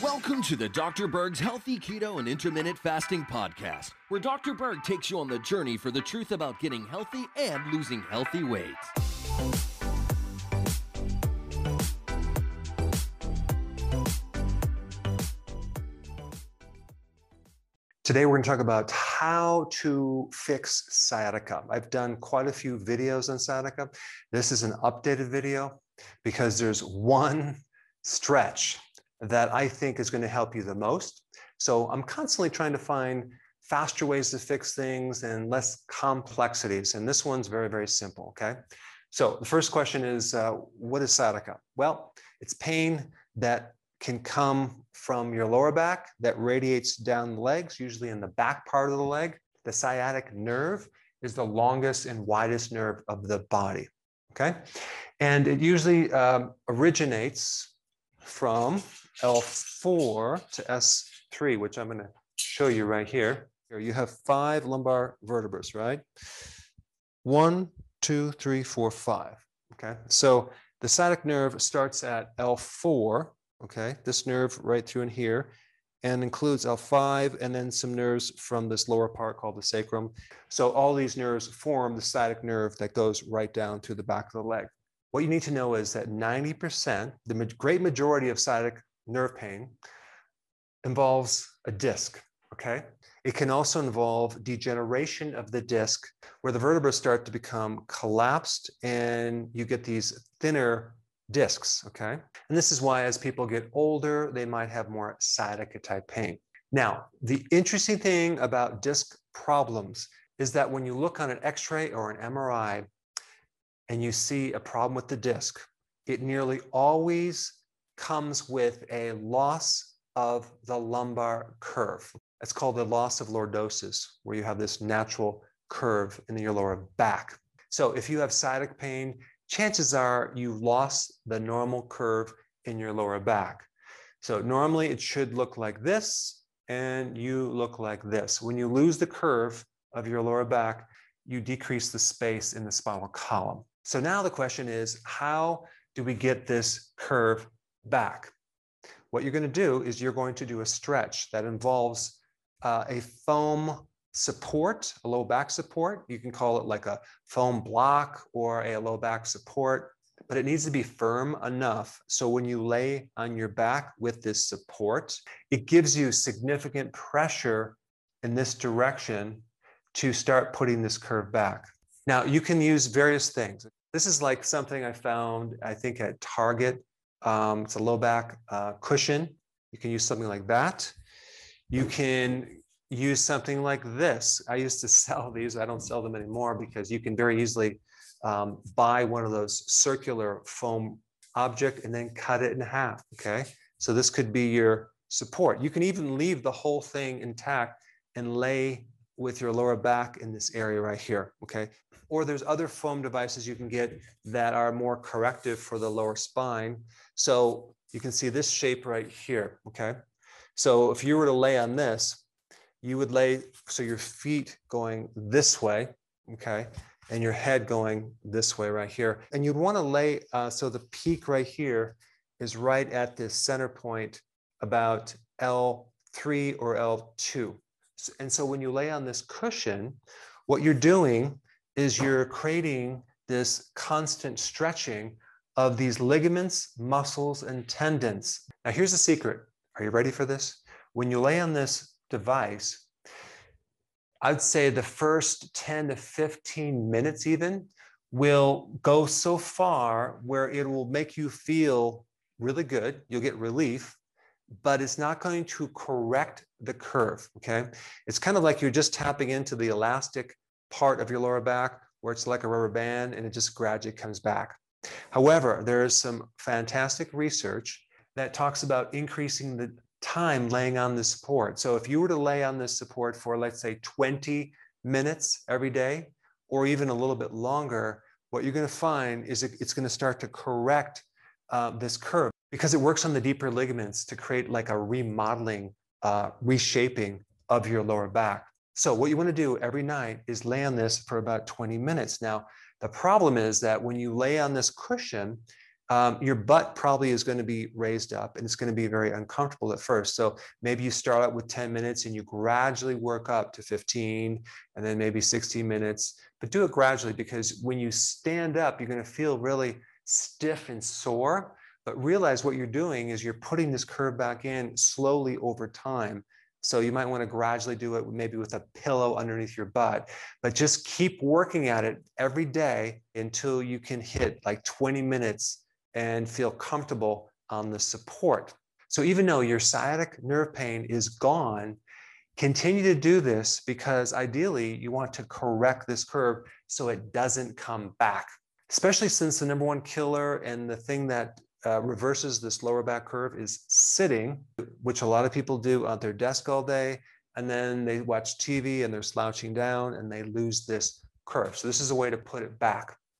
Welcome to the Dr. Berg's Healthy Keto and Intermittent Fasting Podcast, where Dr. Berg takes you on the journey for the truth about getting healthy and losing healthy weight. Today, we're going to talk about how to fix sciatica. I've done quite a few videos on sciatica. This is an updated video because there's one stretch that I think is going to help you the most. So I'm constantly trying to find faster ways to fix things and less complexities. And this one's very, very simple. Okay. So the first question is uh, what is sciatica? Well, it's pain that can come from your lower back that radiates down the legs, usually in the back part of the leg. The sciatic nerve is the longest and widest nerve of the body. Okay. And it usually um, originates from L4 to S3, which I'm going to show you right here. Here you have five lumbar vertebrae, right? One, two, three, four, five. Okay. So the sciatic nerve starts at L4 okay? This nerve right through in here and includes L5 and then some nerves from this lower part called the sacrum. So all these nerves form the sciatic nerve that goes right down to the back of the leg. What you need to know is that 90%, the great majority of sciatic nerve pain involves a disc, okay? It can also involve degeneration of the disc where the vertebrae start to become collapsed and you get these thinner discs, okay? And this is why as people get older, they might have more sciatica type pain. Now, the interesting thing about disc problems is that when you look on an x-ray or an MRI and you see a problem with the disc, it nearly always comes with a loss of the lumbar curve. It's called the loss of lordosis, where you have this natural curve in your lower back. So if you have sciatic pain, chances are you've lost the normal curve in your lower back. So normally it should look like this, and you look like this. When you lose the curve of your lower back, you decrease the space in the spinal column. So now the question is, how do we get this curve back? What you're going to do is you're going to do a stretch that involves uh, a foam support, a low back support. You can call it like a foam block or a low back support, but it needs to be firm enough. So when you lay on your back with this support, it gives you significant pressure in this direction to start putting this curve back. Now you can use various things. This is like something I found, I think at Target. Um, it's a low back uh, cushion. You can use something like that. You can use something like this. I used to sell these. I don't sell them anymore because you can very easily um, buy one of those circular foam object and then cut it in half. Okay. So this could be your support. You can even leave the whole thing intact and lay with your lower back in this area right here. Okay. Or there's other foam devices you can get that are more corrective for the lower spine. So you can see this shape right here. Okay. So if you were to lay on this, you would lay, so your feet going this way, okay, and your head going this way right here. And you'd want to lay, uh, so the peak right here is right at this center point about L3 or L2. And so when you lay on this cushion, what you're doing is you're creating this constant stretching of these ligaments, muscles, and tendons. Now, here's the secret. Are you ready for this? When you lay on this device, I'd say the first 10 to 15 minutes, even, will go so far where it will make you feel really good. You'll get relief, but it's not going to correct the curve. Okay. It's kind of like you're just tapping into the elastic part of your lower back where it's like a rubber band and it just gradually comes back. However, there is some fantastic research that talks about increasing the time laying on the support. So if you were to lay on this support for, let's say, 20 minutes every day, or even a little bit longer, what you're going to find is it's going to start to correct uh, this curve because it works on the deeper ligaments to create like a remodeling, uh, reshaping of your lower back. So what you want to do every night is lay on this for about 20 minutes. Now, the problem is that when you lay on this cushion, um, your butt probably is going to be raised up and it's going to be very uncomfortable at first. So maybe you start out with 10 minutes and you gradually work up to 15 and then maybe 16 minutes, but do it gradually because when you stand up, you're going to feel really stiff and sore. But realize what you're doing is you're putting this curve back in slowly over time. So you might want to gradually do it maybe with a pillow underneath your butt, but just keep working at it every day until you can hit like 20 minutes and feel comfortable on the support. So even though your sciatic nerve pain is gone, continue to do this because ideally you want to correct this curve so it doesn't come back, especially since the number one killer and the thing that uh, reverses this lower back curve is sitting, which a lot of people do on their desk all day. And then they watch TV and they're slouching down and they lose this curve. So this is a way to put it back.